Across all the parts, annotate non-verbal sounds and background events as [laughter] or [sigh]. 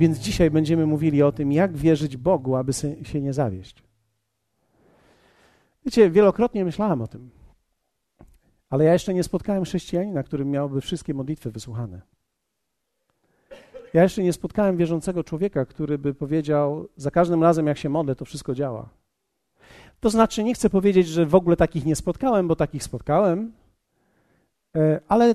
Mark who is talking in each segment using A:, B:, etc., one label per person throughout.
A: Więc dzisiaj będziemy mówili o tym, jak wierzyć Bogu, aby się nie zawieść. Wiecie, wielokrotnie myślałem o tym, ale ja jeszcze nie spotkałem chrześcijanina, który miałby wszystkie modlitwy wysłuchane. Ja jeszcze nie spotkałem wierzącego człowieka, który by powiedział, za każdym razem jak się modlę, to wszystko działa. To znaczy, nie chcę powiedzieć, że w ogóle takich nie spotkałem, bo takich spotkałem, e, ale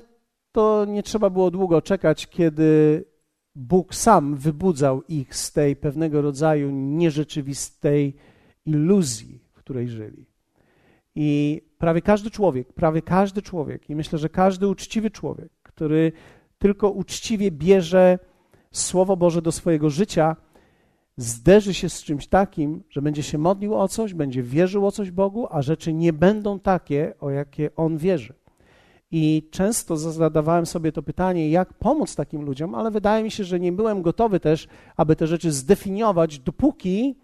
A: to nie trzeba było długo czekać, kiedy Bóg sam wybudzał ich z tej pewnego rodzaju nierzeczywistej iluzji, w której żyli. I prawie każdy człowiek, prawie każdy człowiek, i myślę, że każdy uczciwy człowiek, który tylko uczciwie bierze Słowo Boże do swojego życia, zderzy się z czymś takim, że będzie się modlił o coś, będzie wierzył o coś Bogu, a rzeczy nie będą takie, o jakie on wierzy. I często zadawałem sobie to pytanie, jak pomóc takim ludziom, ale wydaje mi się, że nie byłem gotowy też, aby te rzeczy zdefiniować, dopóki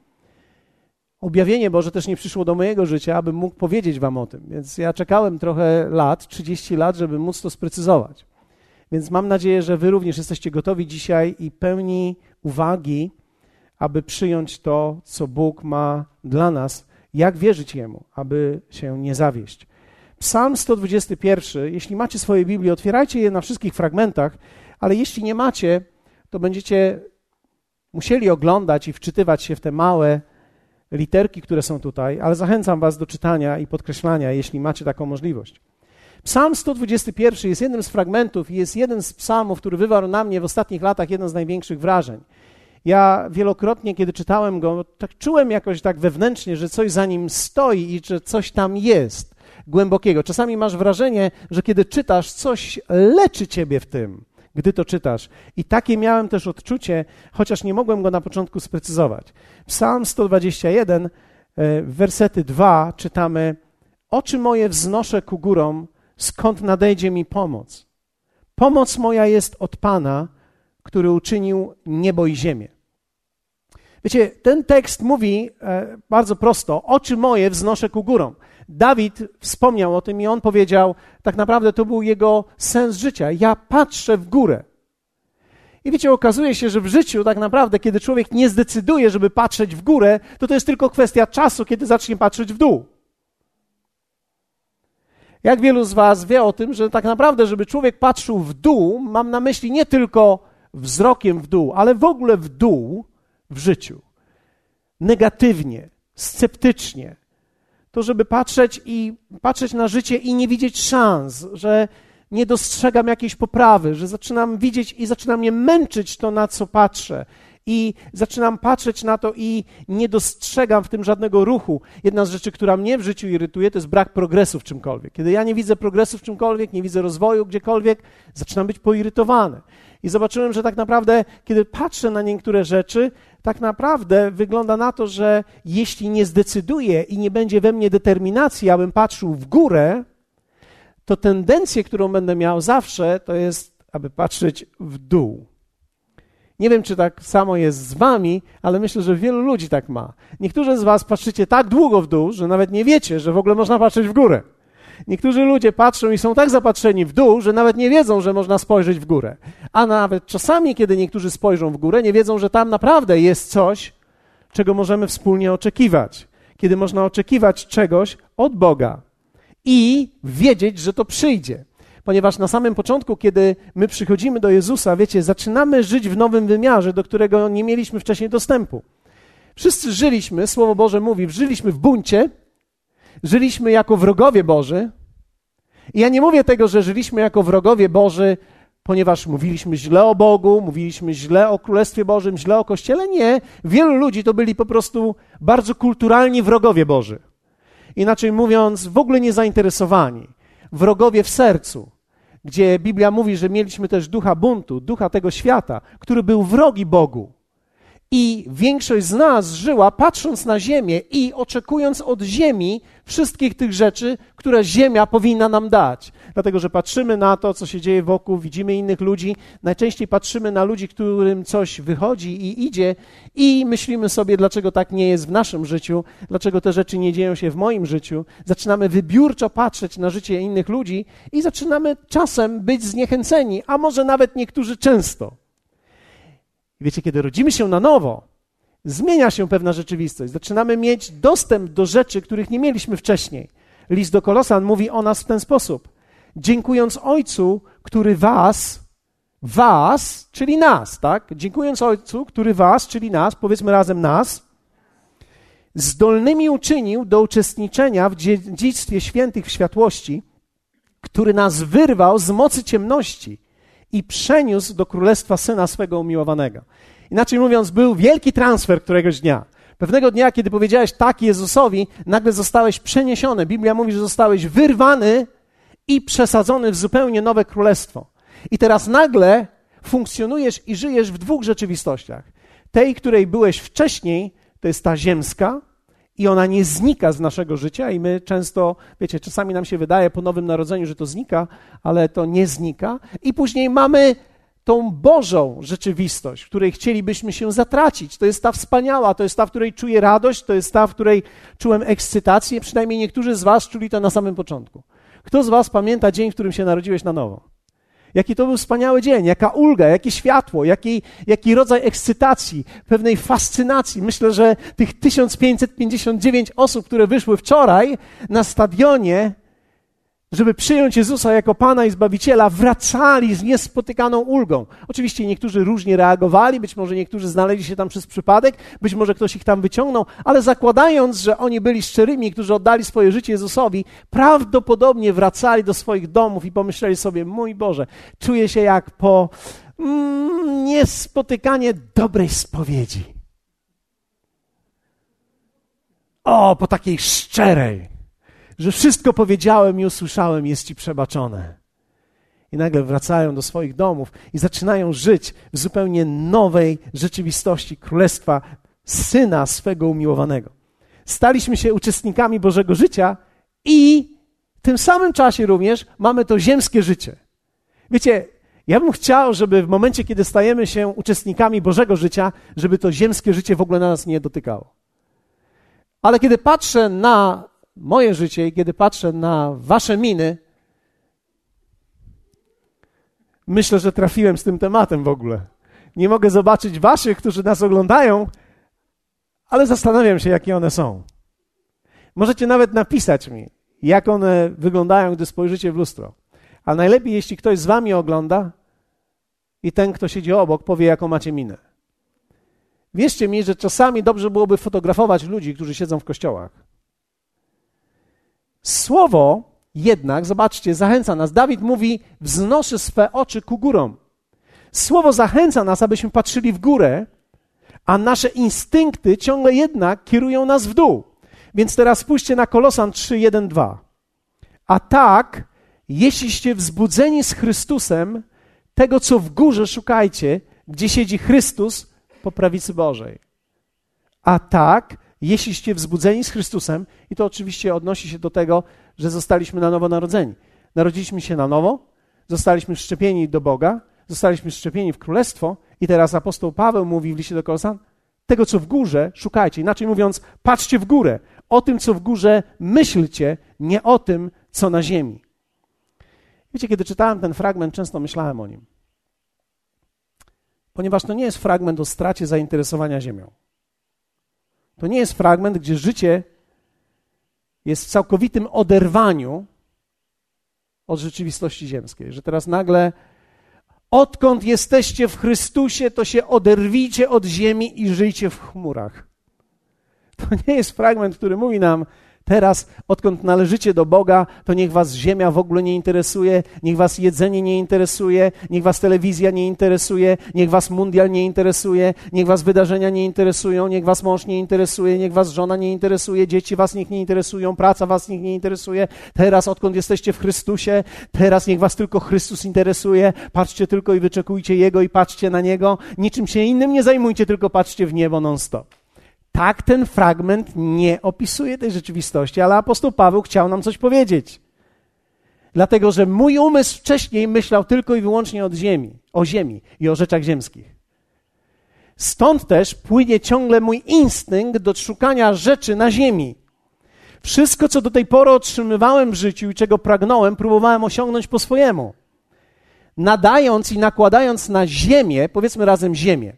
A: objawienie Boże też nie przyszło do mojego życia, abym mógł powiedzieć Wam o tym. Więc ja czekałem trochę lat, 30 lat, żeby móc to sprecyzować. Więc mam nadzieję, że Wy również jesteście gotowi dzisiaj i pełni uwagi, aby przyjąć to, co Bóg ma dla nas, jak wierzyć Jemu, aby się nie zawieść. Psalm 121, jeśli macie swoje Biblię, otwierajcie je na wszystkich fragmentach, ale jeśli nie macie, to będziecie musieli oglądać i wczytywać się w te małe literki, które są tutaj, ale zachęcam Was do czytania i podkreślania, jeśli macie taką możliwość. Psalm 121 jest jednym z fragmentów i jest jeden z psalmów, który wywarł na mnie w ostatnich latach jeden z największych wrażeń. Ja wielokrotnie, kiedy czytałem go, tak czułem jakoś tak wewnętrznie, że coś za nim stoi i że coś tam jest głębokiego. Czasami masz wrażenie, że kiedy czytasz, coś leczy ciebie w tym, gdy to czytasz. I takie miałem też odczucie, chociaż nie mogłem go na początku sprecyzować. Psalm 121, e, wersety 2 czytamy: Oczy moje wznoszę ku górom, skąd nadejdzie mi pomoc. Pomoc moja jest od Pana, który uczynił niebo i ziemię. Wiecie, ten tekst mówi e, bardzo prosto: Oczy moje wznoszę ku górom. Dawid wspomniał o tym i on powiedział, tak naprawdę to był jego sens życia. Ja patrzę w górę. I wiecie, okazuje się, że w życiu tak naprawdę, kiedy człowiek nie zdecyduje, żeby patrzeć w górę, to to jest tylko kwestia czasu, kiedy zacznie patrzeć w dół. Jak wielu z Was wie o tym, że tak naprawdę, żeby człowiek patrzył w dół, mam na myśli nie tylko wzrokiem w dół, ale w ogóle w dół w życiu. Negatywnie, sceptycznie. To, żeby patrzeć i patrzeć na życie i nie widzieć szans, że nie dostrzegam jakiejś poprawy, że zaczynam widzieć i zaczyna mnie męczyć to, na co patrzę i zaczynam patrzeć na to i nie dostrzegam w tym żadnego ruchu. Jedna z rzeczy, która mnie w życiu irytuje, to jest brak progresu w czymkolwiek. Kiedy ja nie widzę progresu w czymkolwiek, nie widzę rozwoju gdziekolwiek, zaczynam być poirytowany. I zobaczyłem, że tak naprawdę, kiedy patrzę na niektóre rzeczy, tak naprawdę wygląda na to, że jeśli nie zdecyduję i nie będzie we mnie determinacji, abym patrzył w górę, to tendencję, którą będę miał zawsze, to jest, aby patrzeć w dół. Nie wiem, czy tak samo jest z wami, ale myślę, że wielu ludzi tak ma. Niektórzy z was patrzycie tak długo w dół, że nawet nie wiecie, że w ogóle można patrzeć w górę. Niektórzy ludzie patrzą i są tak zapatrzeni w dół, że nawet nie wiedzą, że można spojrzeć w górę. A nawet czasami, kiedy niektórzy spojrzą w górę, nie wiedzą, że tam naprawdę jest coś, czego możemy wspólnie oczekiwać. Kiedy można oczekiwać czegoś od Boga i wiedzieć, że to przyjdzie ponieważ na samym początku, kiedy my przychodzimy do Jezusa, wiecie, zaczynamy żyć w nowym wymiarze, do którego nie mieliśmy wcześniej dostępu. Wszyscy żyliśmy, Słowo Boże mówi, żyliśmy w buncie, żyliśmy jako wrogowie Boży. I ja nie mówię tego, że żyliśmy jako wrogowie Boży, ponieważ mówiliśmy źle o Bogu, mówiliśmy źle o Królestwie Bożym, źle o Kościele. Nie. Wielu ludzi to byli po prostu bardzo kulturalni wrogowie Boży. Inaczej mówiąc, w ogóle niezainteresowani wrogowie w sercu, gdzie Biblia mówi, że mieliśmy też ducha buntu, ducha tego świata, który był wrogi Bogu. I większość z nas żyła patrząc na ziemię i oczekując od ziemi wszystkich tych rzeczy, które ziemia powinna nam dać. Dlatego, że patrzymy na to, co się dzieje wokół, widzimy innych ludzi. Najczęściej patrzymy na ludzi, którym coś wychodzi i idzie, i myślimy sobie, dlaczego tak nie jest w naszym życiu, dlaczego te rzeczy nie dzieją się w moim życiu. Zaczynamy wybiórczo patrzeć na życie innych ludzi i zaczynamy czasem być zniechęceni, a może nawet niektórzy często. wiecie, kiedy rodzimy się na nowo, zmienia się pewna rzeczywistość. Zaczynamy mieć dostęp do rzeczy, których nie mieliśmy wcześniej. List do Kolosan mówi o nas w ten sposób. Dziękując Ojcu, który was, was, czyli nas, tak? Dziękując Ojcu, który was, czyli nas, powiedzmy razem nas, zdolnymi uczynił do uczestniczenia w dziedzictwie świętych w światłości, który nas wyrwał z mocy ciemności i przeniósł do królestwa syna swego umiłowanego. Inaczej mówiąc, był wielki transfer któregoś dnia. Pewnego dnia, kiedy powiedziałeś tak Jezusowi, nagle zostałeś przeniesiony. Biblia mówi, że zostałeś wyrwany i przesadzony w zupełnie nowe królestwo. I teraz nagle funkcjonujesz i żyjesz w dwóch rzeczywistościach. Tej, której byłeś wcześniej, to jest ta ziemska, i ona nie znika z naszego życia, i my często, wiecie, czasami nam się wydaje po Nowym Narodzeniu, że to znika, ale to nie znika. I później mamy tą Bożą rzeczywistość, w której chcielibyśmy się zatracić. To jest ta wspaniała, to jest ta, w której czuję radość, to jest ta, w której czułem ekscytację. Przynajmniej niektórzy z Was czuli to na samym początku. Kto z Was pamięta dzień, w którym się narodziłeś na nowo? Jaki to był wspaniały dzień, jaka ulga, jakie światło, jaki, jaki rodzaj ekscytacji, pewnej fascynacji. Myślę, że tych 1559 osób, które wyszły wczoraj na stadionie, żeby przyjąć Jezusa jako Pana i Zbawiciela, wracali z niespotykaną ulgą. Oczywiście niektórzy różnie reagowali, być może niektórzy znaleźli się tam przez przypadek, być może ktoś ich tam wyciągnął, ale zakładając, że oni byli szczerymi, którzy oddali swoje życie Jezusowi, prawdopodobnie wracali do swoich domów i pomyśleli sobie: Mój Boże, czuję się jak po mm, niespotykanie dobrej spowiedzi. O, po takiej szczerej że wszystko powiedziałem i usłyszałem, jest ci przebaczone. I nagle wracają do swoich domów i zaczynają żyć w zupełnie nowej rzeczywistości królestwa syna swego umiłowanego. Staliśmy się uczestnikami Bożego życia i w tym samym czasie również mamy to ziemskie życie. Wiecie, ja bym chciał, żeby w momencie, kiedy stajemy się uczestnikami Bożego życia, żeby to ziemskie życie w ogóle na nas nie dotykało. Ale kiedy patrzę na moje życie i kiedy patrzę na wasze miny, myślę, że trafiłem z tym tematem w ogóle. Nie mogę zobaczyć waszych, którzy nas oglądają, ale zastanawiam się, jakie one są. Możecie nawet napisać mi, jak one wyglądają, gdy spojrzycie w lustro. A najlepiej, jeśli ktoś z wami ogląda i ten, kto siedzi obok, powie, jaką macie minę. Wierzcie mi, że czasami dobrze byłoby fotografować ludzi, którzy siedzą w kościołach. Słowo jednak, zobaczcie, zachęca nas. Dawid mówi: Wznoszę swe oczy ku górom. Słowo zachęca nas, abyśmy patrzyli w górę, a nasze instynkty ciągle jednak kierują nas w dół. Więc teraz spójrzcie na Kolosan 3, 1, 2. A tak, jeśliście wzbudzeni z Chrystusem, tego co w górze szukajcie, gdzie siedzi Chrystus po prawicy Bożej. A tak, jeśliście wzbudzeni z Chrystusem, i to oczywiście odnosi się do tego, że zostaliśmy na nowo narodzeni. Narodziliśmy się na nowo, zostaliśmy szczepieni do Boga, zostaliśmy szczepieni w Królestwo i teraz apostoł Paweł mówi w liście do Kolosan, tego co w górze szukajcie. Inaczej mówiąc, patrzcie w górę. O tym, co w górze myślcie, nie o tym, co na ziemi. Wiecie, kiedy czytałem ten fragment, często myślałem o nim. Ponieważ to nie jest fragment o stracie zainteresowania ziemią. To nie jest fragment, gdzie życie jest w całkowitym oderwaniu od rzeczywistości ziemskiej, że teraz nagle odkąd jesteście w Chrystusie, to się oderwijcie od ziemi i żyjcie w chmurach. To nie jest fragment, który mówi nam, Teraz, odkąd należycie do Boga, to niech was ziemia w ogóle nie interesuje, niech was jedzenie nie interesuje, niech was telewizja nie interesuje, niech was mundial nie interesuje, niech was wydarzenia nie interesują, niech was mąż nie interesuje, niech was żona nie interesuje, dzieci was niech nie interesują, praca was niech nie interesuje. Teraz, odkąd jesteście w Chrystusie, teraz niech was tylko Chrystus interesuje. Patrzcie tylko i wyczekujcie Jego i patrzcie na Niego. Niczym się innym nie zajmujcie, tylko patrzcie w niebo non-stop. Tak ten fragment nie opisuje tej rzeczywistości, ale apostoł Paweł chciał nam coś powiedzieć. Dlatego, że mój umysł wcześniej myślał tylko i wyłącznie od ziemi, o ziemi i o rzeczach ziemskich. Stąd też płynie ciągle mój instynkt do szukania rzeczy na ziemi. Wszystko, co do tej pory otrzymywałem w życiu i czego pragnąłem, próbowałem osiągnąć po swojemu. Nadając i nakładając na ziemię, powiedzmy razem ziemię,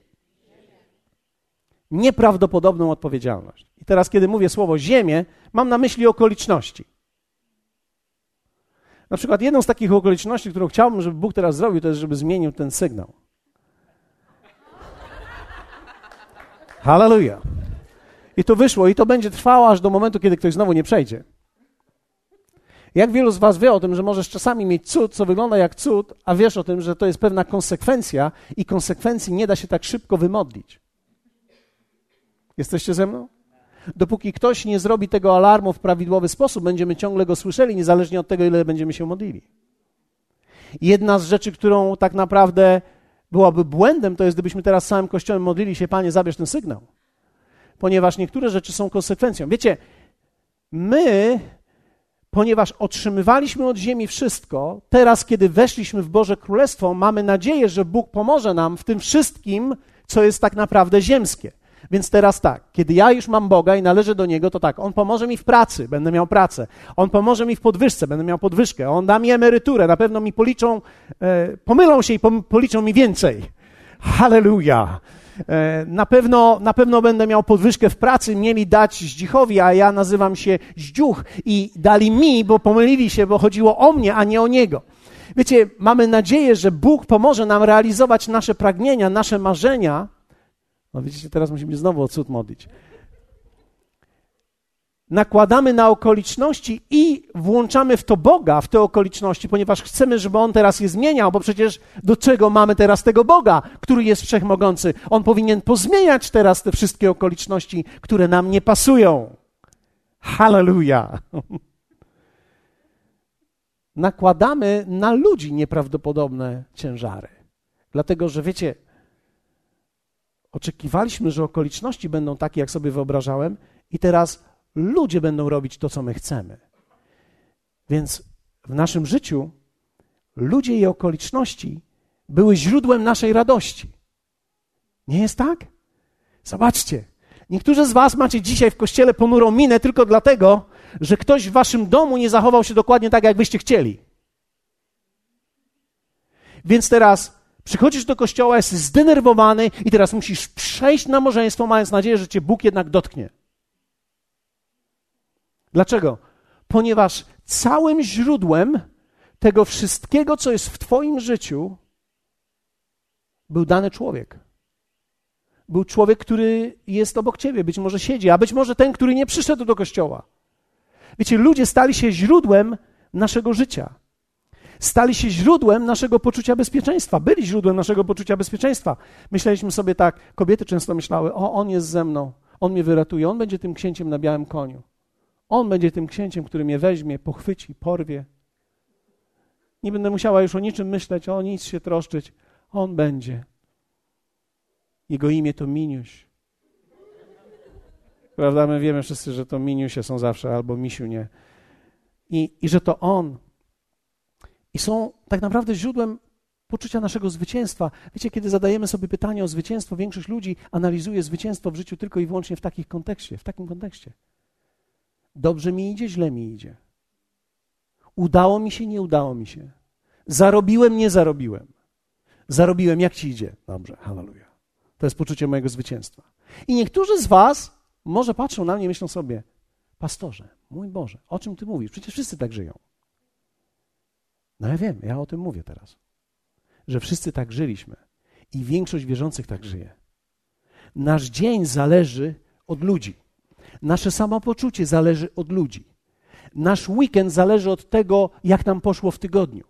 A: nieprawdopodobną odpowiedzialność. I teraz, kiedy mówię słowo ziemię, mam na myśli okoliczności. Na przykład jedną z takich okoliczności, którą chciałbym, żeby Bóg teraz zrobił, to jest, żeby zmienił ten sygnał. Hallelujah. I to wyszło, i to będzie trwało aż do momentu, kiedy ktoś znowu nie przejdzie. Jak wielu z Was wie o tym, że możesz czasami mieć cud, co wygląda jak cud, a wiesz o tym, że to jest pewna konsekwencja i konsekwencji nie da się tak szybko wymodlić. Jesteście ze mną? Dopóki ktoś nie zrobi tego alarmu w prawidłowy sposób, będziemy ciągle go słyszeli, niezależnie od tego, ile będziemy się modlili. Jedna z rzeczy, którą tak naprawdę byłaby błędem, to jest, gdybyśmy teraz całym Kościołem modlili się, Panie, zabierz ten sygnał. Ponieważ niektóre rzeczy są konsekwencją. Wiecie, my, ponieważ otrzymywaliśmy od ziemi wszystko, teraz, kiedy weszliśmy w Boże Królestwo, mamy nadzieję, że Bóg pomoże nam w tym wszystkim, co jest tak naprawdę ziemskie. Więc teraz tak, kiedy ja już mam Boga i należę do Niego, to tak, On pomoże mi w pracy, będę miał pracę. On pomoże mi w podwyżce, będę miał podwyżkę. On da mi emeryturę, na pewno mi policzą, e, pomylą się i policzą mi więcej. Halleluja. E, na pewno, na pewno będę miał podwyżkę w pracy, mieli dać Zdzichowi, a ja nazywam się Zdziuch i dali mi, bo pomylili się, bo chodziło o mnie, a nie o niego. Wiecie, mamy nadzieję, że Bóg pomoże nam realizować nasze pragnienia, nasze marzenia, no widzicie, teraz musimy znowu o cud modlić. Nakładamy na okoliczności i włączamy w to Boga, w te okoliczności, ponieważ chcemy, żeby On teraz je zmieniał, bo przecież do czego mamy teraz tego Boga, który jest wszechmogący? On powinien pozmieniać teraz te wszystkie okoliczności, które nam nie pasują. Hallelujah! [laughs] Nakładamy na ludzi nieprawdopodobne ciężary. Dlatego, że wiecie, Oczekiwaliśmy, że okoliczności będą takie, jak sobie wyobrażałem, i teraz ludzie będą robić to, co my chcemy. Więc w naszym życiu ludzie i okoliczności były źródłem naszej radości. Nie jest tak? Zobaczcie. Niektórzy z Was macie dzisiaj w kościele ponurą minę tylko dlatego, że ktoś w Waszym domu nie zachował się dokładnie tak, jak byście chcieli. Więc teraz Przychodzisz do kościoła, jesteś zdenerwowany i teraz musisz przejść na małżeństwo, mając nadzieję, że cię Bóg jednak dotknie. Dlaczego? Ponieważ całym źródłem tego wszystkiego, co jest w Twoim życiu, był dany człowiek. Był człowiek, który jest obok Ciebie, być może siedzi, a być może ten, który nie przyszedł do kościoła. Wiecie, ludzie stali się źródłem naszego życia stali się źródłem naszego poczucia bezpieczeństwa. Byli źródłem naszego poczucia bezpieczeństwa. Myśleliśmy sobie tak, kobiety często myślały: O, on jest ze mną, on mnie wyratuje, on będzie tym księciem na białym koniu. On będzie tym księciem, który mnie weźmie, pochwyci, porwie. Nie będę musiała już o niczym myśleć, o nic się troszczyć. On będzie. Jego imię to Miniuś. Prawda? My wiemy wszyscy, że to Miniusie są zawsze, albo Misiu nie. I, I że to On i są tak naprawdę źródłem poczucia naszego zwycięstwa. Wiecie, kiedy zadajemy sobie pytanie o zwycięstwo, większość ludzi analizuje zwycięstwo w życiu tylko i wyłącznie w takim kontekście, w takim kontekście. Dobrze mi idzie, źle mi idzie. Udało mi się, nie udało mi się. Zarobiłem, nie zarobiłem. Zarobiłem, jak ci idzie? Dobrze, hallelujah. To jest poczucie mojego zwycięstwa. I niektórzy z was może patrzą na mnie i myślą sobie, pastorze, mój Boże, o czym ty mówisz? Przecież wszyscy tak żyją. No ja wiem, ja o tym mówię teraz. Że wszyscy tak żyliśmy i większość wierzących tak żyje. Nasz dzień zależy od ludzi. Nasze samopoczucie zależy od ludzi. Nasz weekend zależy od tego, jak nam poszło w tygodniu.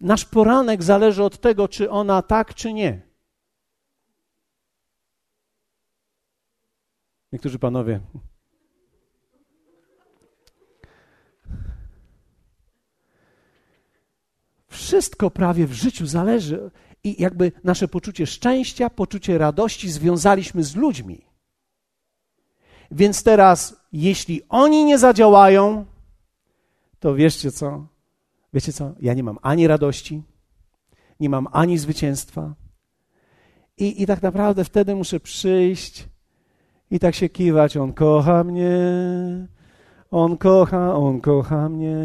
A: Nasz poranek zależy od tego, czy ona tak, czy nie. Niektórzy panowie Wszystko prawie w życiu zależy i jakby nasze poczucie szczęścia, poczucie radości związaliśmy z ludźmi. Więc teraz, jeśli oni nie zadziałają, to wierzcie co? Wiecie co? Ja nie mam ani radości, nie mam ani zwycięstwa. I, I tak naprawdę wtedy muszę przyjść i tak się kiwać. On kocha mnie, on kocha, on kocha mnie.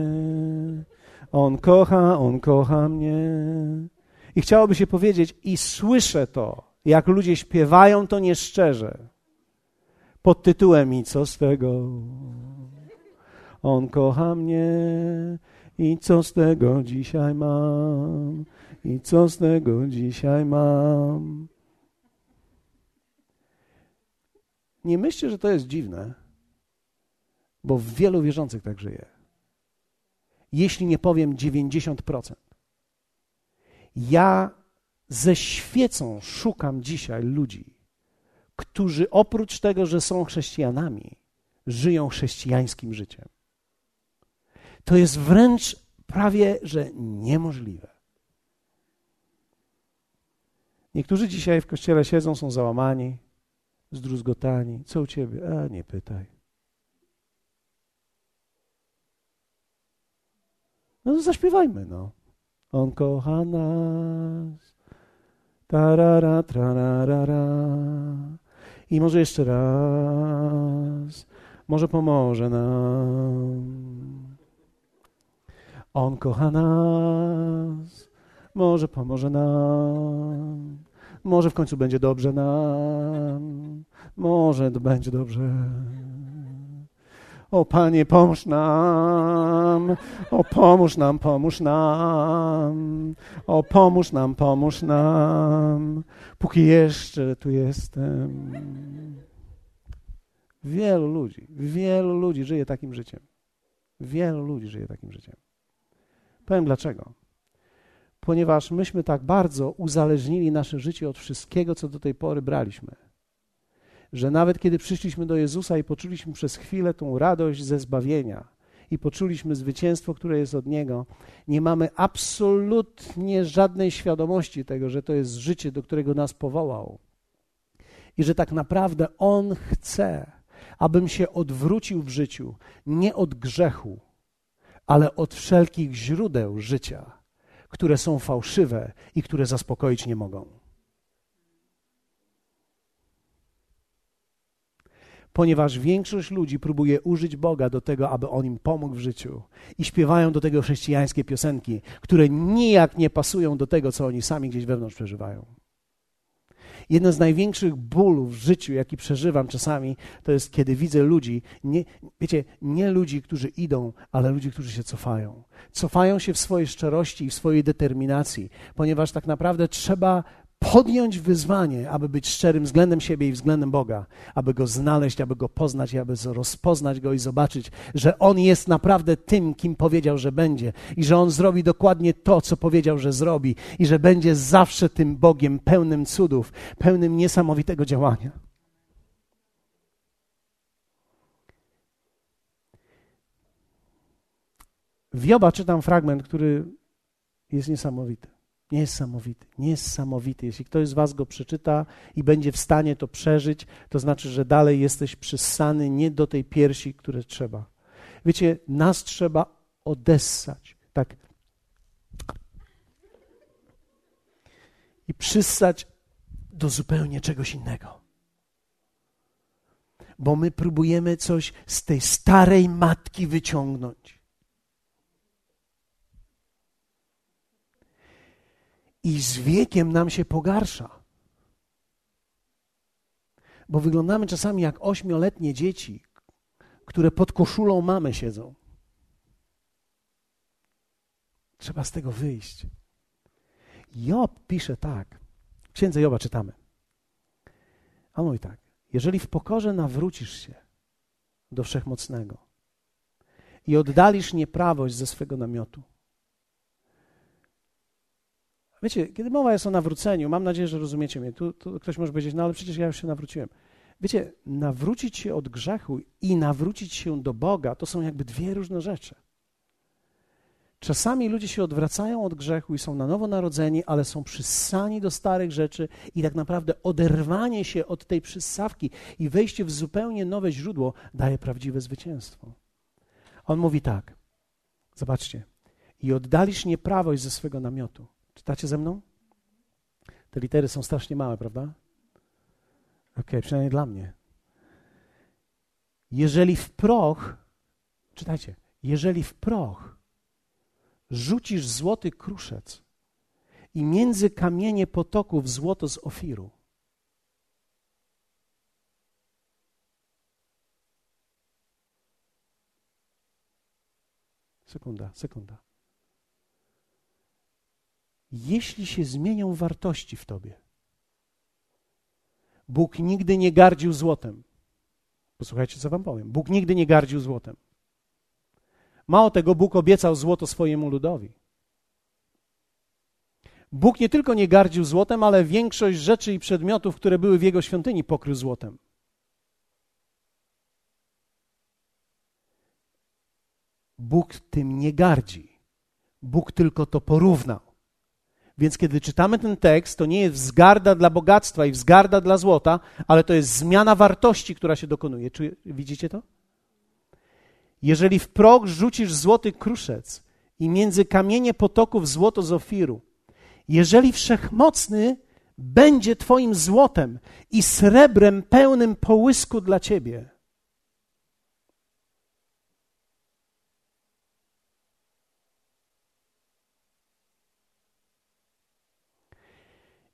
A: On kocha, on kocha mnie. I chciałoby się powiedzieć, i słyszę to. Jak ludzie śpiewają to nieszczerze. Pod tytułem I co z tego? On kocha mnie i co z tego dzisiaj mam? I co z tego dzisiaj mam? Nie myślcie, że to jest dziwne, bo w wielu wierzących tak żyje. Jeśli nie powiem 90%. Ja ze świecą szukam dzisiaj ludzi, którzy oprócz tego, że są chrześcijanami, żyją chrześcijańskim życiem. To jest wręcz prawie, że niemożliwe. Niektórzy dzisiaj w kościele siedzą, są załamani, zdruzgotani. Co u ciebie? A nie pytaj. No to zaśpiewajmy, no. On kocha nas. Tarara, trarara. I może jeszcze raz. Może pomoże nam. On kocha nas. Może pomoże nam. Może w końcu będzie dobrze nam. Może będzie dobrze. O Panie, pomóż nam. O pomóż nam, pomóż nam. O pomóż nam, pomóż nam. Póki jeszcze tu jestem. Wielu ludzi, wielu ludzi żyje takim życiem. Wielu ludzi żyje takim życiem. Powiem dlaczego ponieważ myśmy tak bardzo uzależnili nasze życie od wszystkiego, co do tej pory braliśmy, że nawet kiedy przyszliśmy do Jezusa i poczuliśmy przez chwilę tą radość ze zbawienia i poczuliśmy zwycięstwo, które jest od Niego, nie mamy absolutnie żadnej świadomości tego, że to jest życie, do którego nas powołał. I że tak naprawdę On chce, abym się odwrócił w życiu nie od grzechu, ale od wszelkich źródeł życia które są fałszywe i które zaspokoić nie mogą. Ponieważ większość ludzi próbuje użyć Boga do tego, aby on im pomógł w życiu i śpiewają do tego chrześcijańskie piosenki, które nijak nie pasują do tego, co oni sami gdzieś wewnątrz przeżywają. Jeden z największych bólów w życiu, jaki przeżywam czasami, to jest, kiedy widzę ludzi, nie, wiecie, nie ludzi, którzy idą, ale ludzi, którzy się cofają. Cofają się w swojej szczerości i w swojej determinacji, ponieważ tak naprawdę trzeba podjąć wyzwanie, aby być szczerym względem siebie i względem Boga, aby go znaleźć, aby go poznać i aby rozpoznać go i zobaczyć, że on jest naprawdę tym, kim powiedział, że będzie i że on zrobi dokładnie to, co powiedział, że zrobi i że będzie zawsze tym Bogiem pełnym cudów, pełnym niesamowitego działania. W Joba czytam fragment, który jest niesamowity. Niesamowity, niesamowity. Jeśli ktoś z Was go przeczyta i będzie w stanie to przeżyć, to znaczy, że dalej jesteś przyssany nie do tej piersi, które trzeba. Wiecie, nas trzeba odessać, tak. I przyssać do zupełnie czegoś innego. Bo my próbujemy coś z tej starej matki wyciągnąć. I z wiekiem nam się pogarsza. Bo wyglądamy czasami jak ośmioletnie dzieci, które pod koszulą mamy siedzą. Trzeba z tego wyjść. Job pisze tak. W księdze Joba czytamy. On mówi tak. Jeżeli w pokorze nawrócisz się do Wszechmocnego i oddalisz nieprawość ze swego namiotu, Wiecie, kiedy mowa jest o nawróceniu, mam nadzieję, że rozumiecie mnie. Tu, tu, ktoś może powiedzieć, no ale przecież ja już się nawróciłem. Wiecie, nawrócić się od grzechu i nawrócić się do Boga to są jakby dwie różne rzeczy. Czasami ludzie się odwracają od grzechu i są na nowo narodzeni, ale są przyssani do starych rzeczy i tak naprawdę oderwanie się od tej przyssawki i wejście w zupełnie nowe źródło daje prawdziwe zwycięstwo. On mówi tak, zobaczcie, i oddalisz nieprawość ze swego namiotu Czytacie ze mną? Te litery są strasznie małe, prawda? Ok, przynajmniej dla mnie. Jeżeli w proch, czytajcie, jeżeli w proch rzucisz złoty kruszec i między kamienie potoków złoto z ofiru, Sekunda, sekunda. Jeśli się zmienią wartości w tobie, Bóg nigdy nie gardził złotem. Posłuchajcie, co wam powiem. Bóg nigdy nie gardził złotem. Mało tego, Bóg obiecał złoto swojemu ludowi. Bóg nie tylko nie gardził złotem, ale większość rzeczy i przedmiotów, które były w jego świątyni, pokrył złotem. Bóg tym nie gardzi. Bóg tylko to porównał. Więc kiedy czytamy ten tekst, to nie jest wzgarda dla bogactwa i wzgarda dla złota, ale to jest zmiana wartości, która się dokonuje. Czy widzicie to? Jeżeli w prog rzucisz złoty kruszec i między kamienie potoków złoto z ofiru, jeżeli wszechmocny będzie Twoim złotem i srebrem pełnym połysku dla Ciebie,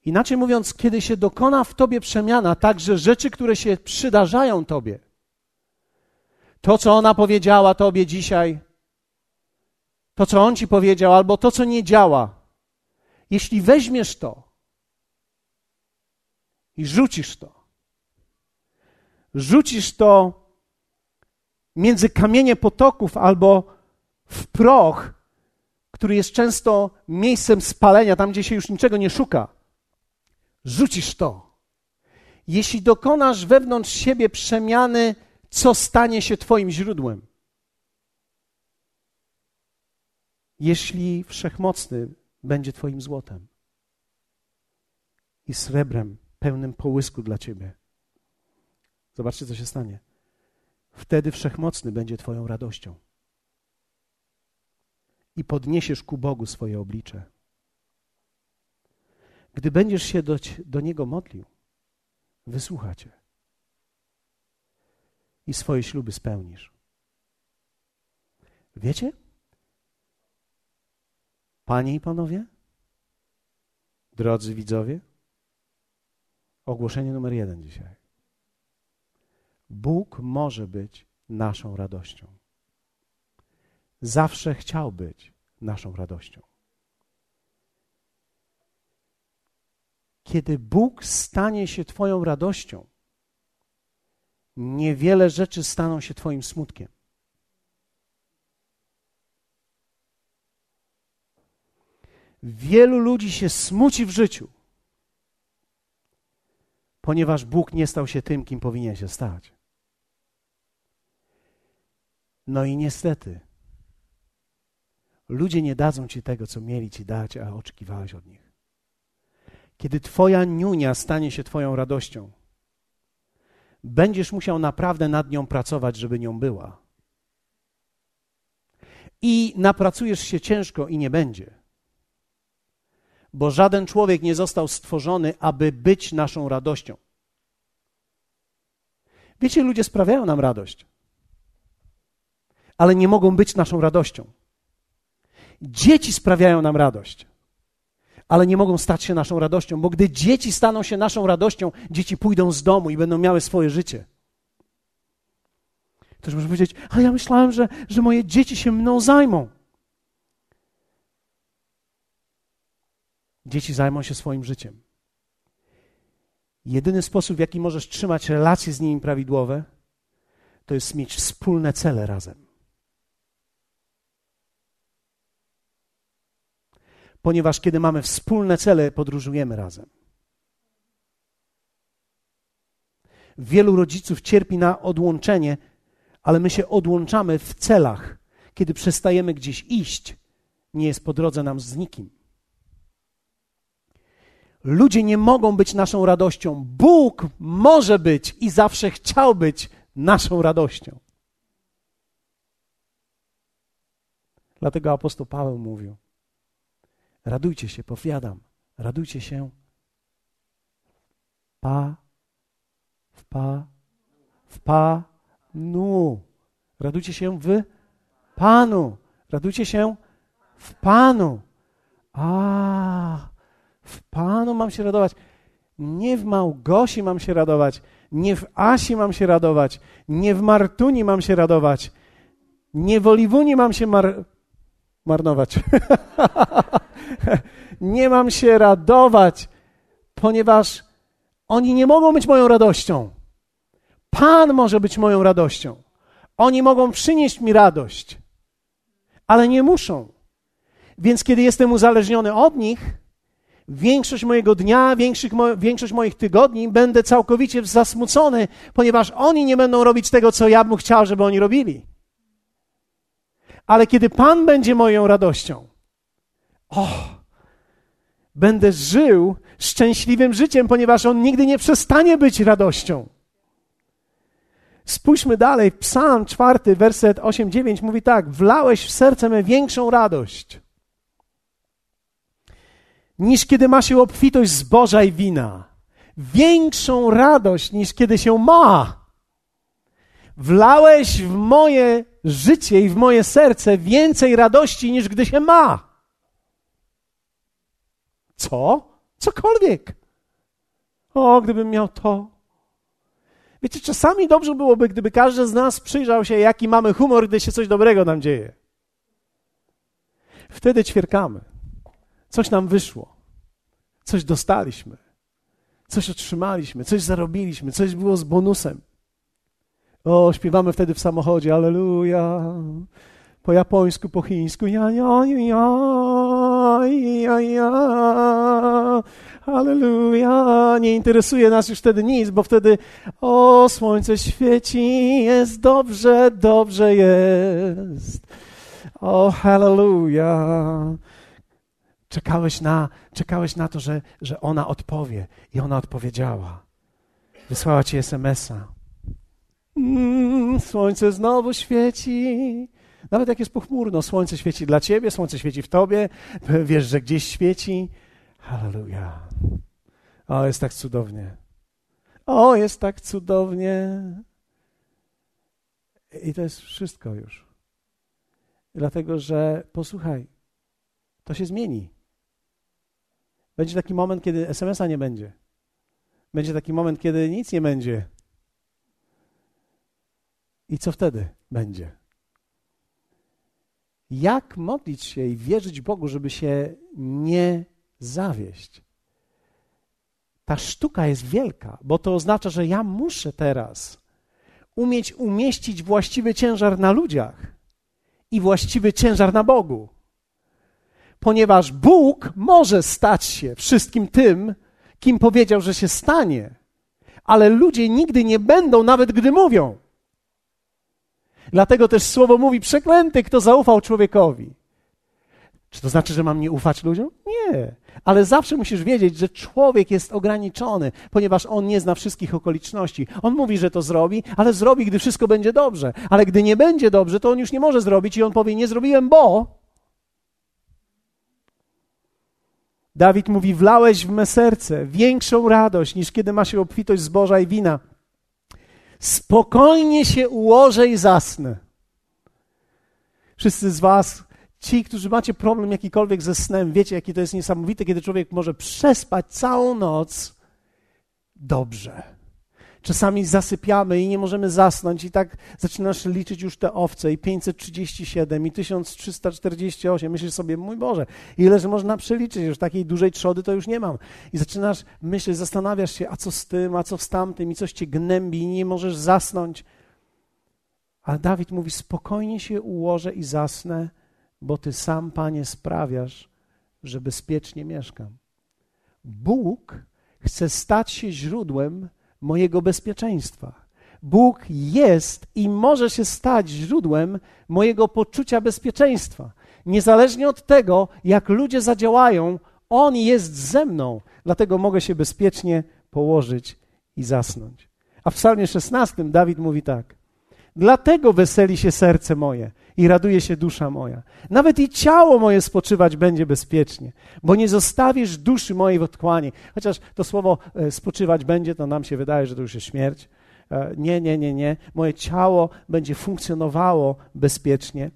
A: Inaczej mówiąc, kiedy się dokona w tobie przemiana, tak że rzeczy, które się przydarzają tobie, to, co ona powiedziała tobie dzisiaj, to, co on ci powiedział, albo to, co nie działa, jeśli weźmiesz to i rzucisz to, rzucisz to między kamienie potoków albo w proch, który jest często miejscem spalenia, tam gdzie się już niczego nie szuka, rzucisz to. Jeśli dokonasz wewnątrz siebie przemiany, co stanie się Twoim źródłem? Jeśli wszechmocny będzie Twoim złotem i srebrem pełnym połysku dla Ciebie, zobaczcie, co się stanie. Wtedy wszechmocny będzie Twoją radością i podniesiesz ku Bogu swoje oblicze. Gdy będziesz się do, do Niego modlił, wysłuchacie i swoje śluby spełnisz. Wiecie? Panie i panowie, drodzy widzowie, ogłoszenie numer jeden dzisiaj. Bóg może być naszą radością. Zawsze chciał być naszą radością. Kiedy Bóg stanie się Twoją radością, niewiele rzeczy staną się Twoim smutkiem. Wielu ludzi się smuci w życiu, ponieważ Bóg nie stał się tym, kim powinien się stać. No i niestety, ludzie nie dadzą ci tego, co mieli ci dać, a oczekiwałeś od nich. Kiedy Twoja niunia stanie się Twoją radością, będziesz musiał naprawdę nad nią pracować, żeby nią była. I napracujesz się ciężko i nie będzie. Bo żaden człowiek nie został stworzony, aby być naszą radością. Wiecie, ludzie sprawiają nam radość, ale nie mogą być naszą radością. Dzieci sprawiają nam radość, ale nie mogą stać się naszą radością, bo gdy dzieci staną się naszą radością, dzieci pójdą z domu i będą miały swoje życie. Ktoś może powiedzieć, a ja myślałem, że, że moje dzieci się mną zajmą. Dzieci zajmą się swoim życiem. Jedyny sposób, w jaki możesz trzymać relacje z nimi prawidłowe, to jest mieć wspólne cele razem. Ponieważ kiedy mamy wspólne cele, podróżujemy razem. Wielu rodziców cierpi na odłączenie, ale my się odłączamy w celach. Kiedy przestajemy gdzieś iść, nie jest po drodze nam z nikim. Ludzie nie mogą być naszą radością. Bóg może być i zawsze chciał być naszą radością. Dlatego apostoł Paweł mówił: Radujcie się, powiadam, radujcie się. Pa, w pa, w pa, nu. Radujcie się w Panu. Radujcie się w Panu. A, w Panu mam się radować. Nie w Małgosi mam się radować, nie w Asi mam się radować, nie w Martuni mam się radować, nie w Oliwuni mam się mar marnować. [laughs] nie mam się radować, ponieważ oni nie mogą być moją radością. Pan może być moją radością. Oni mogą przynieść mi radość, ale nie muszą. Więc kiedy jestem uzależniony od nich, większość mojego dnia, większość moich tygodni będę całkowicie zasmucony, ponieważ oni nie będą robić tego, co ja bym chciał, żeby oni robili. Ale kiedy Pan będzie moją radością, o, będę żył szczęśliwym życiem, ponieważ On nigdy nie przestanie być radością. Spójrzmy dalej, Psalm 4, werset 8-9 mówi tak: Wlałeś w serce me większą radość niż kiedy ma się obfitość zboża i wina. Większą radość niż kiedy się ma. Wlałeś w moje życie i w moje serce więcej radości niż gdy się ma. Co? Cokolwiek. O, gdybym miał to. Wiecie, czasami dobrze byłoby, gdyby każdy z nas przyjrzał się, jaki mamy humor, gdy się coś dobrego nam dzieje. Wtedy ćwierkamy. Coś nam wyszło. Coś dostaliśmy. Coś otrzymaliśmy, coś zarobiliśmy, coś było z bonusem. O, śpiewamy wtedy w samochodzie, aleluja. Po japońsku, po chińsku, ja, ja, ja, ja, ja. Aleluja. Nie interesuje nas już wtedy nic, bo wtedy o, słońce świeci, jest dobrze, dobrze jest. O, hallelujah. Czekałeś na, czekałeś na to, że, że ona odpowie i ona odpowiedziała. Wysłała ci SMS-a. Mm, słońce znowu świeci. Nawet jak jest pochmurno, słońce świeci dla ciebie, słońce świeci w tobie, wiesz, że gdzieś świeci. Halleluja. O, jest tak cudownie. O, jest tak cudownie. I to jest wszystko już. Dlatego, że posłuchaj, to się zmieni. Będzie taki moment, kiedy SMS-a nie będzie. Będzie taki moment, kiedy nic nie będzie. I co wtedy będzie? Jak modlić się i wierzyć Bogu, żeby się nie zawieść? Ta sztuka jest wielka, bo to oznacza, że ja muszę teraz umieć umieścić właściwy ciężar na ludziach i właściwy ciężar na Bogu ponieważ Bóg może stać się wszystkim tym, kim powiedział, że się stanie, ale ludzie nigdy nie będą, nawet gdy mówią. Dlatego też słowo mówi: przeklęty, kto zaufał człowiekowi. Czy to znaczy, że mam nie ufać ludziom? Nie. Ale zawsze musisz wiedzieć, że człowiek jest ograniczony, ponieważ on nie zna wszystkich okoliczności. On mówi, że to zrobi, ale zrobi, gdy wszystko będzie dobrze. Ale gdy nie będzie dobrze, to on już nie może zrobić i on powie: Nie zrobiłem, bo. Dawid mówi: Wlałeś w me serce większą radość niż kiedy ma się obfitość zboża i wina. Spokojnie się ułożę i zasnę. Wszyscy z Was, ci, którzy macie problem jakikolwiek ze snem, wiecie, jakie to jest niesamowite, kiedy człowiek może przespać całą noc dobrze. Czasami zasypiamy i nie możemy zasnąć, i tak zaczynasz liczyć już te owce, i 537, i 1348. Myślisz sobie, mój Boże, ile że można przeliczyć, już takiej dużej trzody to już nie mam. I zaczynasz myśleć, zastanawiasz się, a co z tym, a co z tamtym, i coś cię gnębi, i nie możesz zasnąć. Ale Dawid mówi: spokojnie się ułożę i zasnę, bo ty sam, panie, sprawiasz, że bezpiecznie mieszkam. Bóg chce stać się źródłem mojego bezpieczeństwa. Bóg jest i może się stać źródłem mojego poczucia bezpieczeństwa. Niezależnie od tego, jak ludzie zadziałają, On jest ze mną, dlatego mogę się bezpiecznie położyć i zasnąć. A w Psalmie 16 Dawid mówi tak: Dlatego weseli się serce moje i raduje się dusza moja. Nawet i ciało moje spoczywać będzie bezpiecznie, bo nie zostawisz duszy mojej w otchłani. Chociaż to słowo e, spoczywać będzie, to nam się wydaje, że to już jest śmierć. E, nie, nie, nie, nie. Moje ciało będzie funkcjonowało bezpiecznie.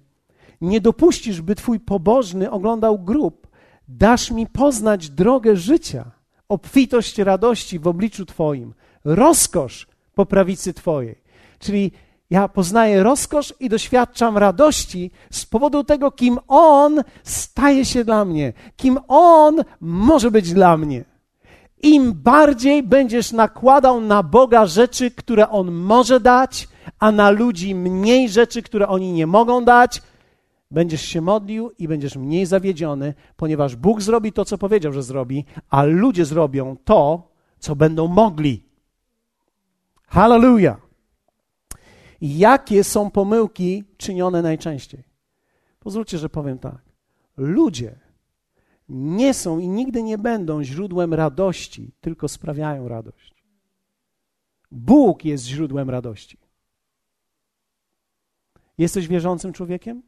A: Nie dopuścisz, by twój pobożny oglądał grób. Dasz mi poznać drogę życia, obfitość radości w obliczu Twoim, rozkosz po prawicy Twojej. Czyli Ja poznaję rozkosz i doświadczam radości z powodu tego, kim On staje się dla mnie, kim On może być dla mnie. Im bardziej będziesz nakładał na Boga rzeczy, które On może dać, a na ludzi mniej rzeczy, które oni nie mogą dać, będziesz się modlił i będziesz mniej zawiedziony, ponieważ Bóg zrobi to, co powiedział, że zrobi, a ludzie zrobią to, co będą mogli. Hallelujah! Jakie są pomyłki czynione najczęściej? Pozwólcie, że powiem tak. Ludzie nie są i nigdy nie będą źródłem radości, tylko sprawiają radość. Bóg jest źródłem radości. Jesteś wierzącym człowiekiem?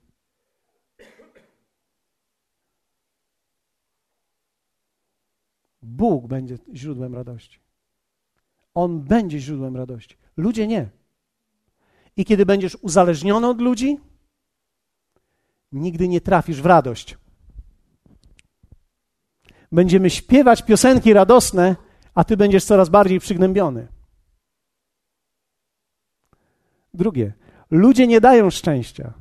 A: Bóg będzie źródłem radości. On będzie źródłem radości. Ludzie nie. I kiedy będziesz uzależniony od ludzi, nigdy nie trafisz w radość. Będziemy śpiewać piosenki radosne, a ty będziesz coraz bardziej przygnębiony. Drugie, ludzie nie dają szczęścia,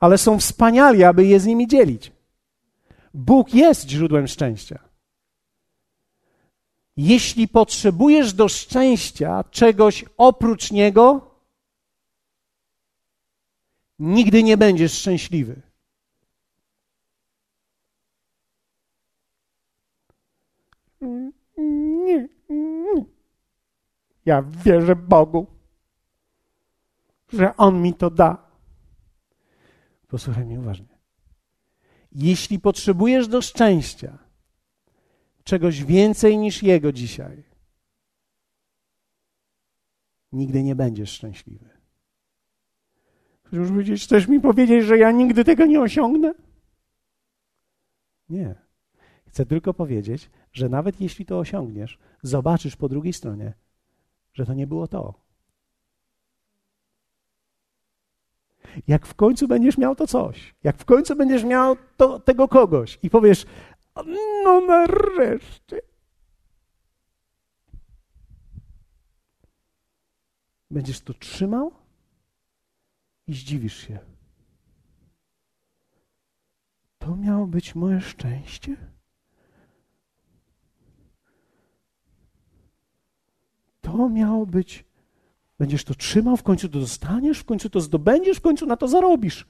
A: ale są wspaniali, aby je z nimi dzielić. Bóg jest źródłem szczęścia. Jeśli potrzebujesz do szczęścia czegoś oprócz Niego, nigdy nie będziesz szczęśliwy. Ja wierzę Bogu, że On mi to da. Posłuchaj mnie uważnie. Jeśli potrzebujesz do szczęścia czegoś więcej niż Jego dzisiaj, nigdy nie będziesz szczęśliwy. Chcesz powiedzieć, chcesz mi powiedzieć, że ja nigdy tego nie osiągnę? Nie. Chcę tylko powiedzieć, że nawet jeśli to osiągniesz, zobaczysz po drugiej stronie, że to nie było to. Jak w końcu będziesz miał to coś, jak w końcu będziesz miał to, tego kogoś i powiesz, no nareszcie. Będziesz to trzymał i zdziwisz się. To miało być moje szczęście? To miało być. Będziesz to trzymał, w końcu to dostaniesz, w końcu to zdobędziesz, w końcu na to zarobisz.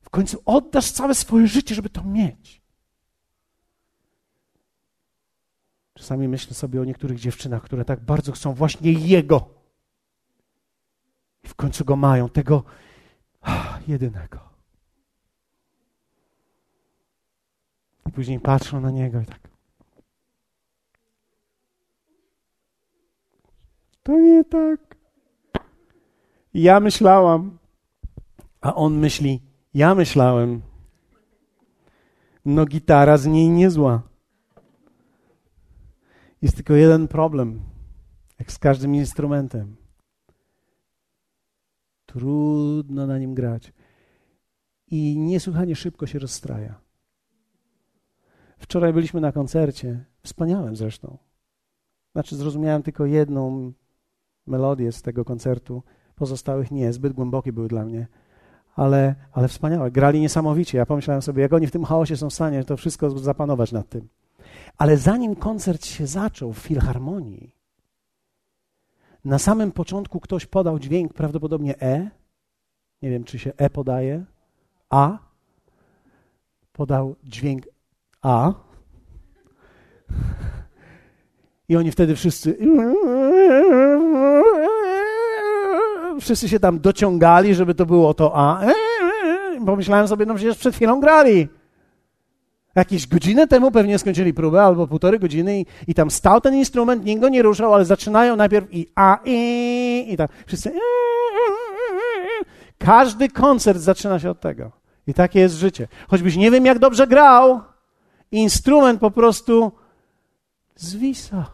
A: W końcu oddasz całe swoje życie, żeby to mieć. Czasami myślę sobie o niektórych dziewczynach, które tak bardzo chcą właśnie Jego. I w końcu go mają, tego jedynego. I później patrzą na Niego i tak. To nie tak. Ja myślałam, a on myśli, ja myślałem. No gitara z niej niezła. Jest tylko jeden problem, jak z każdym instrumentem. Trudno na nim grać. I niesłychanie szybko się rozstraja. Wczoraj byliśmy na koncercie, wspaniałym zresztą. Znaczy, zrozumiałem tylko jedną melodię z tego koncertu, pozostałych nie, zbyt głębokie były dla mnie, ale, ale wspaniałe. Grali niesamowicie. Ja pomyślałem sobie, jak oni w tym chaosie są w stanie to wszystko zapanować nad tym. Ale zanim koncert się zaczął w filharmonii, na samym początku ktoś podał dźwięk, prawdopodobnie E. Nie wiem, czy się E podaje. A. Podał dźwięk A. I oni wtedy wszyscy. Wszyscy się tam dociągali, żeby to było to A. Pomyślałem sobie, no przecież przed chwilą grali. Jakieś godzinę temu pewnie skończyli próbę, albo półtorej godziny i, i tam stał ten instrument, nikt go nie ruszał, ale zaczynają najpierw i a, i, i tak. Wszyscy każdy koncert zaczyna się od tego. I takie jest życie. Choćbyś nie wiem, jak dobrze grał, instrument po prostu zwisa.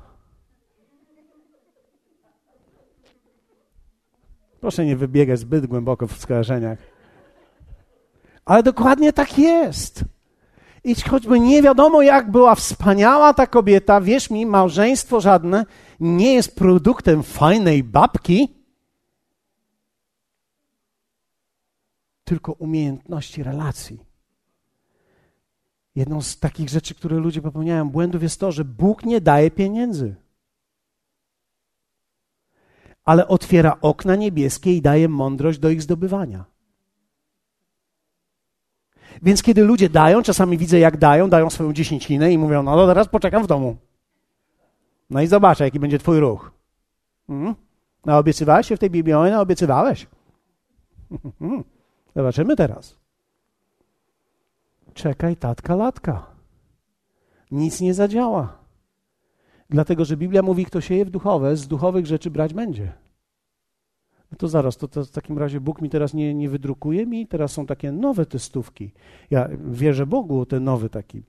A: Proszę nie wybiegać zbyt głęboko w skojarzeniach. Ale dokładnie tak jest. I choćby nie wiadomo, jak była wspaniała ta kobieta, wierz mi, małżeństwo żadne nie jest produktem fajnej babki, tylko umiejętności relacji. Jedną z takich rzeczy, które ludzie popełniają, błędów jest to, że Bóg nie daje pieniędzy, ale otwiera okna niebieskie i daje mądrość do ich zdobywania. Więc kiedy ludzie dają, czasami widzę jak dają, dają swoją dziesięcinę i mówią, no to teraz poczekam w domu. No i zobaczę, jaki będzie twój ruch. Hmm? No obiecywałeś się w tej Biblii? No obiecywałeś. Hmm. [laughs] Zobaczymy teraz. Czekaj, tatka, latka. Nic nie zadziała. Dlatego, że Biblia mówi, kto sieje w duchowe, z duchowych rzeczy brać będzie. To zaraz, to, to, w takim razie Bóg mi teraz nie, nie wydrukuje mi, teraz są takie nowe testówki. Ja wierzę Bogu o ten nowy taki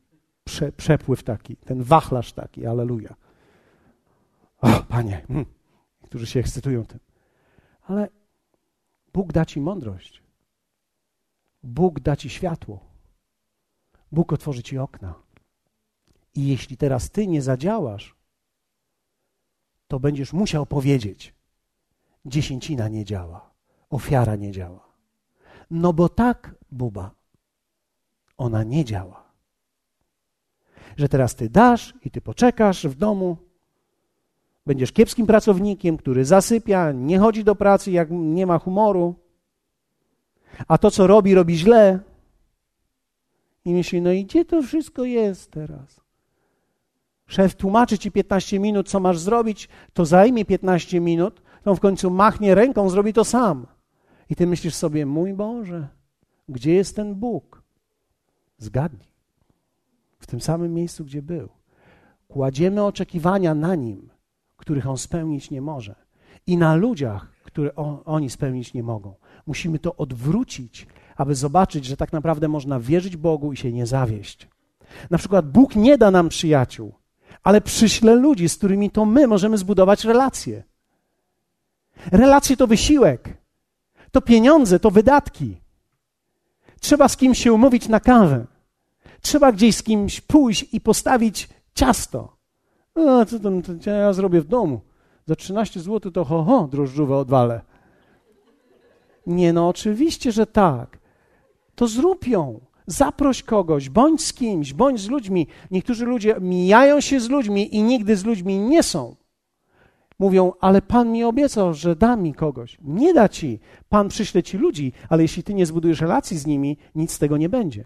A: prze, przepływ taki, ten wachlarz taki, aleluja. O, Panie, hmm. którzy się ekscytują tym. Ale Bóg da ci mądrość. Bóg da ci światło. Bóg otworzy ci okna. I jeśli teraz ty nie zadziałasz, to będziesz musiał powiedzieć: dziesięcina nie działa, ofiara nie działa. No bo tak, buba, ona nie działa. Że teraz ty dasz i ty poczekasz w domu, będziesz kiepskim pracownikiem, który zasypia, nie chodzi do pracy, jak nie ma humoru, a to, co robi, robi źle. I myśli, no i gdzie to wszystko jest teraz? Szef tłumaczy ci 15 minut, co masz zrobić, to zajmie 15 minut, to w końcu machnie ręką, zrobi to sam. I ty myślisz sobie, mój Boże, gdzie jest ten Bóg? Zgadnij. W tym samym miejscu, gdzie był. Kładziemy oczekiwania na Nim, których On spełnić nie może. I na ludziach, które on, oni spełnić nie mogą. Musimy to odwrócić, aby zobaczyć, że tak naprawdę można wierzyć Bogu i się nie zawieść. Na przykład Bóg nie da nam przyjaciół, ale przyśle ludzi, z którymi to my możemy zbudować relacje. Relacje to wysiłek, to pieniądze, to wydatki. Trzeba z kimś się umówić na kawę. Trzeba gdzieś z kimś pójść i postawić ciasto. No, co tam, to ja zrobię w domu. Za 13 zł to ho, ho drożdżówę odwalę. Nie, no oczywiście, że tak. To zrób ją. Zaproś kogoś, bądź z kimś, bądź z ludźmi. Niektórzy ludzie mijają się z ludźmi i nigdy z ludźmi nie są. Mówią, ale Pan mi obiecał, że da mi kogoś. Nie da ci. Pan przyśle ci ludzi, ale jeśli ty nie zbudujesz relacji z nimi, nic z tego nie będzie.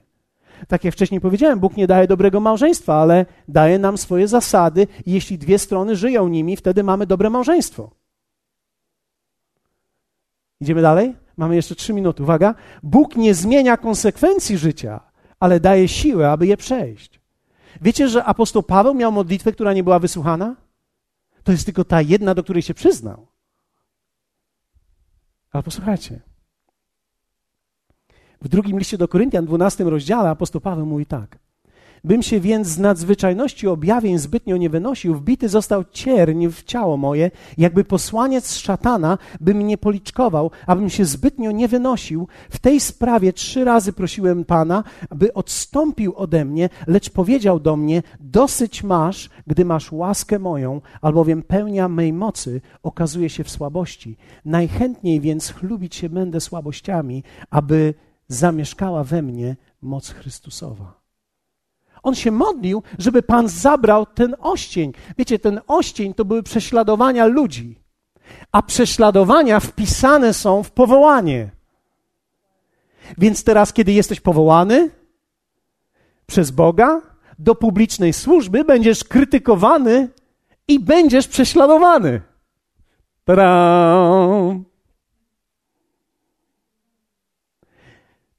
A: Tak jak wcześniej powiedziałem, Bóg nie daje dobrego małżeństwa, ale daje nam swoje zasady i jeśli dwie strony żyją nimi, wtedy mamy dobre małżeństwo. Idziemy dalej? Mamy jeszcze trzy minuty. Uwaga. Bóg nie zmienia konsekwencji życia, ale daje siłę, aby je przejść. Wiecie, że apostoł Paweł miał modlitwę, która nie była wysłuchana? To jest tylko ta jedna, do której się przyznał. Ale posłuchajcie. W drugim liście do Koryntian, 12 rozdziale, apostoł Paweł mówi tak. Bym się więc z nadzwyczajności objawień zbytnio nie wynosił, wbity został cierń w ciało moje, jakby posłaniec szatana by mnie policzkował, abym się zbytnio nie wynosił. W tej sprawie trzy razy prosiłem Pana, aby odstąpił ode mnie, lecz powiedział do mnie, dosyć masz, gdy masz łaskę moją, albowiem pełnia mej mocy okazuje się w słabości. Najchętniej więc chlubić się będę słabościami, aby zamieszkała we mnie moc Chrystusowa. On się modlił, żeby Pan zabrał ten oścień. Wiecie, ten oścień to były prześladowania ludzi, a prześladowania wpisane są w powołanie. Więc teraz, kiedy jesteś powołany przez Boga do publicznej służby, będziesz krytykowany i będziesz prześladowany.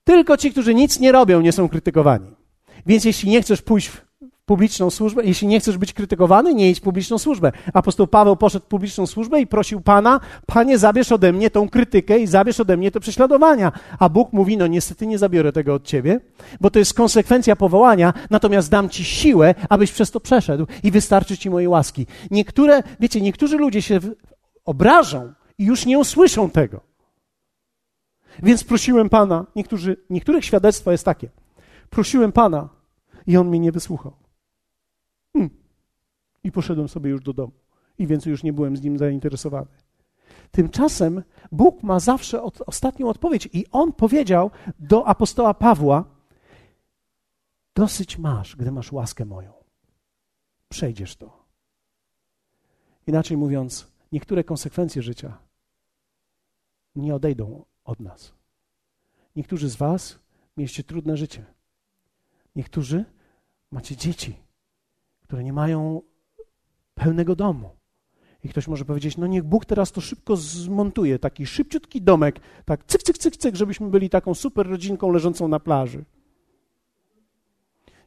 A: Tylko ci, którzy nic nie robią, nie są krytykowani. Więc jeśli nie chcesz pójść w publiczną służbę, jeśli nie chcesz być krytykowany, nie idź w publiczną służbę. Apostoł Paweł poszedł w publiczną służbę i prosił Pana, Panie, zabierz ode mnie tą krytykę i zabierz ode mnie te prześladowania. A Bóg mówi, no niestety nie zabiorę tego od ciebie, bo to jest konsekwencja powołania, natomiast dam ci siłę, abyś przez to przeszedł i wystarczy ci mojej łaski. Niektóre, wiecie, niektórzy ludzie się obrażą i już nie usłyszą tego. Więc prosiłem Pana, niektórzy, niektórych świadectwo jest takie. Prosiłem Pana i On mnie nie wysłuchał. Hmm. I poszedłem sobie już do domu. I więcej już nie byłem z Nim zainteresowany. Tymczasem Bóg ma zawsze od, ostatnią odpowiedź i on powiedział do apostoła Pawła: Dosyć masz, gdy masz łaskę moją. Przejdziesz to. Inaczej mówiąc, niektóre konsekwencje życia nie odejdą od nas. Niektórzy z Was mieliście trudne życie. Niektórzy macie dzieci, które nie mają pełnego domu. I ktoś może powiedzieć, no niech Bóg teraz to szybko zmontuje, taki szybciutki domek, tak cyk, cyk, cyk, cyk, żebyśmy byli taką super rodzinką leżącą na plaży.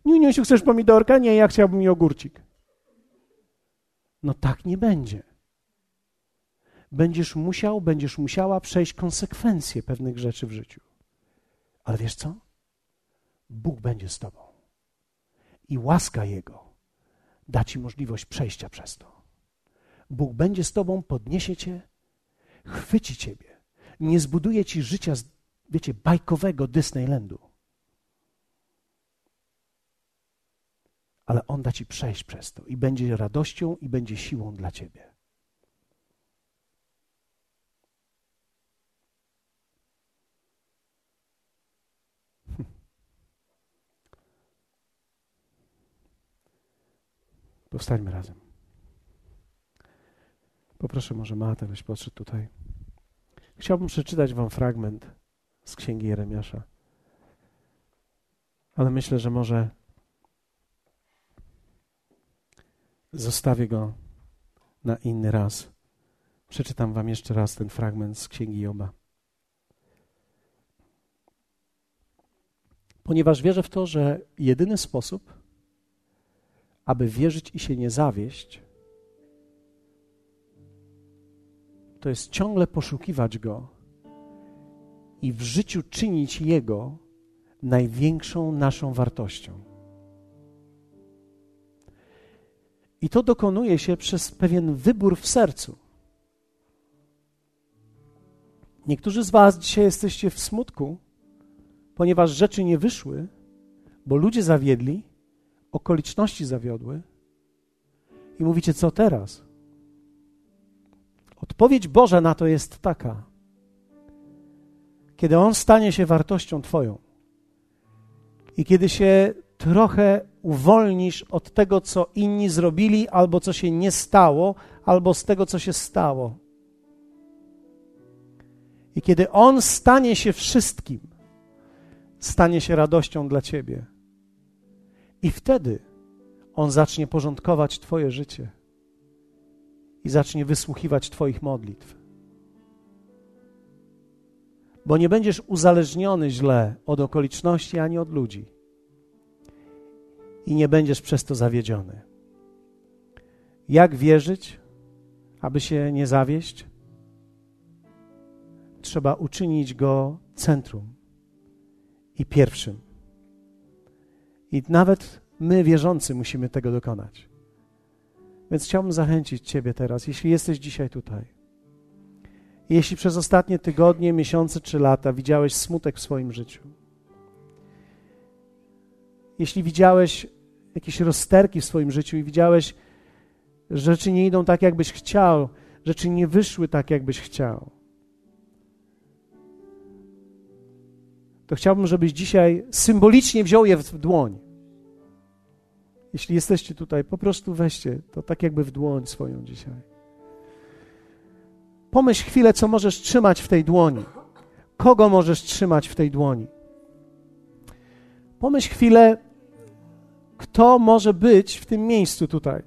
A: Niuniusiu, chcesz pomidorka? Nie, ja chciałbym ogórcik. No tak nie będzie. Będziesz musiał, będziesz musiała przejść konsekwencje pewnych rzeczy w życiu. Ale wiesz co? Bóg będzie z tobą. I łaska Jego da ci możliwość przejścia przez to. Bóg będzie z tobą, podniesie cię, chwyci ciebie. Nie zbuduje ci życia, wiecie, bajkowego Disneylandu. Ale On da ci przejść przez to i będzie radością i będzie siłą dla ciebie. Powstańmy razem. Poproszę może Matę, byś podszedł tutaj. Chciałbym przeczytać wam fragment z Księgi Jeremiasza. Ale myślę, że może zostawię go na inny raz. Przeczytam wam jeszcze raz ten fragment z Księgi Joba. Ponieważ wierzę w to, że jedyny sposób, aby wierzyć i się nie zawieść, to jest ciągle poszukiwać Go i w życiu czynić Jego największą naszą wartością. I to dokonuje się przez pewien wybór w sercu. Niektórzy z Was dzisiaj jesteście w smutku, ponieważ rzeczy nie wyszły, bo ludzie zawiedli, okoliczności zawiodły i mówicie, co teraz? Odpowiedź Boża na to jest taka: kiedy On stanie się wartością Twoją i kiedy się trochę uwolnisz od tego, co inni zrobili, albo co się nie stało, albo z tego, co się stało. I kiedy On stanie się wszystkim, stanie się radością dla Ciebie. I wtedy On zacznie porządkować Twoje życie i zacznie wysłuchiwać Twoich modlitw. Bo nie będziesz uzależniony źle od okoliczności ani od ludzi. I nie będziesz przez to zawiedziony. Jak wierzyć, aby się nie zawieść? Trzeba uczynić go centrum i pierwszym. I nawet my, wierzący, musimy tego dokonać. Więc chciałbym zachęcić Ciebie teraz, jeśli jesteś dzisiaj tutaj. Jeśli przez ostatnie tygodnie, miesiące czy lata widziałeś smutek w swoim życiu, jeśli widziałeś jakieś rozterki w swoim życiu i widziałeś, że rzeczy nie idą tak, jakbyś chciał, rzeczy nie wyszły tak, jakbyś chciał, to chciałbym, żebyś dzisiaj symbolicznie wziął je w dłoń jeśli jesteście tutaj, po prostu weźcie to tak jakby w dłoń swoją dzisiaj. Pomyśl chwilę, co możesz trzymać w tej dłoni. Kogo możesz trzymać w tej dłoni? Pomyśl chwilę, kto może być w tym miejscu tutaj.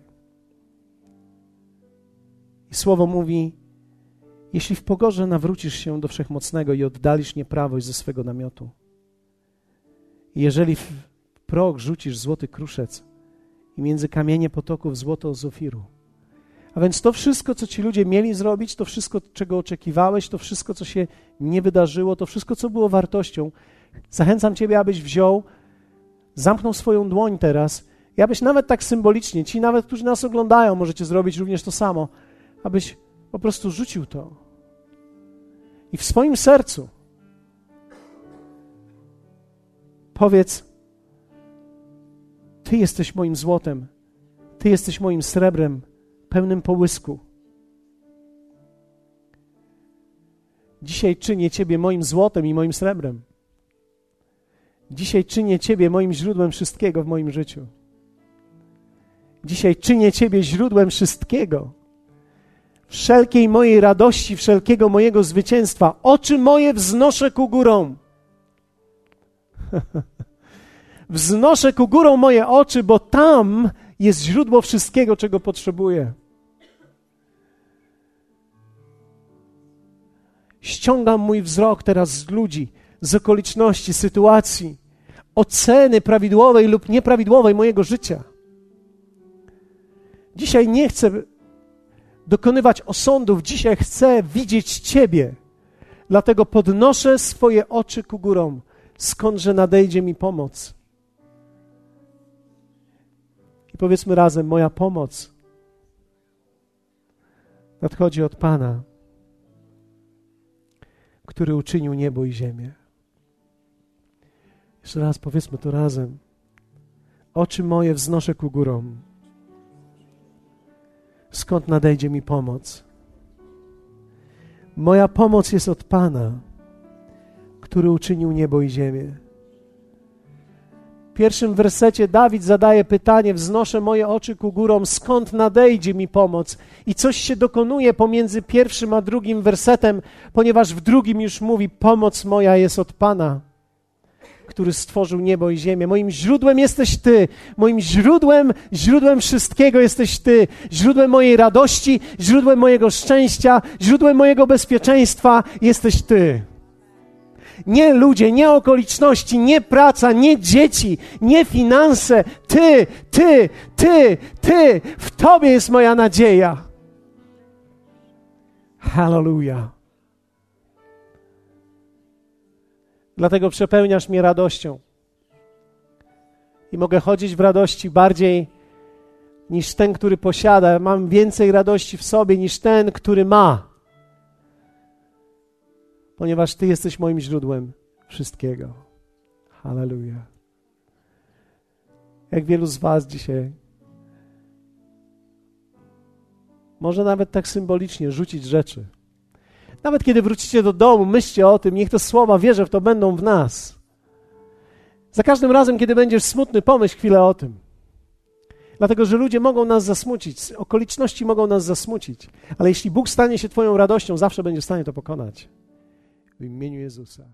A: I słowo mówi: Jeśli w pogorze nawrócisz się do wszechmocnego i oddalisz nieprawość ze swego namiotu, jeżeli w proch rzucisz złoty kruszec, i między kamienie potoków złoto z ofiru. A więc to wszystko, co ci ludzie mieli zrobić, to wszystko, czego oczekiwałeś, to wszystko, co się nie wydarzyło, to wszystko, co było wartością, zachęcam Ciebie, abyś wziął, zamknął swoją dłoń teraz i abyś nawet tak symbolicznie, ci nawet, którzy nas oglądają, możecie zrobić również to samo, abyś po prostu rzucił to. I w swoim sercu powiedz, ty jesteś moim złotem, Ty jesteś moim srebrem, pełnym połysku. Dzisiaj czynię Ciebie moim złotem i moim srebrem. Dzisiaj czynię Ciebie moim źródłem wszystkiego w moim życiu. Dzisiaj czynię Ciebie źródłem wszystkiego. Wszelkiej mojej radości, wszelkiego mojego zwycięstwa. Oczy moje wznoszę ku górom. [laughs] wznoszę ku górom moje oczy, bo tam jest źródło wszystkiego, czego potrzebuję. Ściągam mój wzrok teraz z ludzi, z okoliczności, sytuacji, oceny prawidłowej lub nieprawidłowej mojego życia. Dzisiaj nie chcę dokonywać osądów, dzisiaj chcę widzieć Ciebie. Dlatego podnoszę swoje oczy ku górom, skądże nadejdzie mi pomoc. I powiedzmy razem: Moja pomoc nadchodzi od Pana, który uczynił niebo i ziemię. Jeszcze raz powiedzmy to razem. Oczy moje wznoszę ku górom. Skąd nadejdzie mi pomoc? Moja pomoc jest od Pana, który uczynił niebo i ziemię. W pierwszym wersecie Dawid zadaje pytanie: Wznoszę moje oczy ku górom, skąd nadejdzie mi pomoc? I coś się dokonuje pomiędzy pierwszym a drugim wersetem, ponieważ w drugim już mówi: Pomoc moja jest od Pana który stworzył niebo i ziemię. Moim źródłem jesteś Ty. Moim źródłem, źródłem wszystkiego jesteś Ty. Źródłem mojej radości, źródłem mojego szczęścia, źródłem mojego bezpieczeństwa jesteś Ty. Nie ludzie, nie okoliczności, nie praca, nie dzieci, nie finanse. Ty, Ty, Ty, Ty. W Tobie jest moja nadzieja. Hallelujah. Dlatego przepełniasz mnie radością. I mogę chodzić w radości bardziej niż ten, który posiada. Mam więcej radości w sobie niż ten, który ma. Ponieważ Ty jesteś moim źródłem wszystkiego. Hallelujah. Jak wielu z Was dzisiaj może nawet tak symbolicznie rzucić rzeczy nawet kiedy wrócicie do domu, myślcie o tym, niech te słowa, wierzę w to, będą w nas. Za każdym razem, kiedy będziesz smutny, pomyśl chwilę o tym. Dlatego, że ludzie mogą nas zasmucić, okoliczności mogą nas zasmucić, ale jeśli Bóg stanie się Twoją radością, zawsze będzie w stanie to pokonać. W imieniu Jezusa.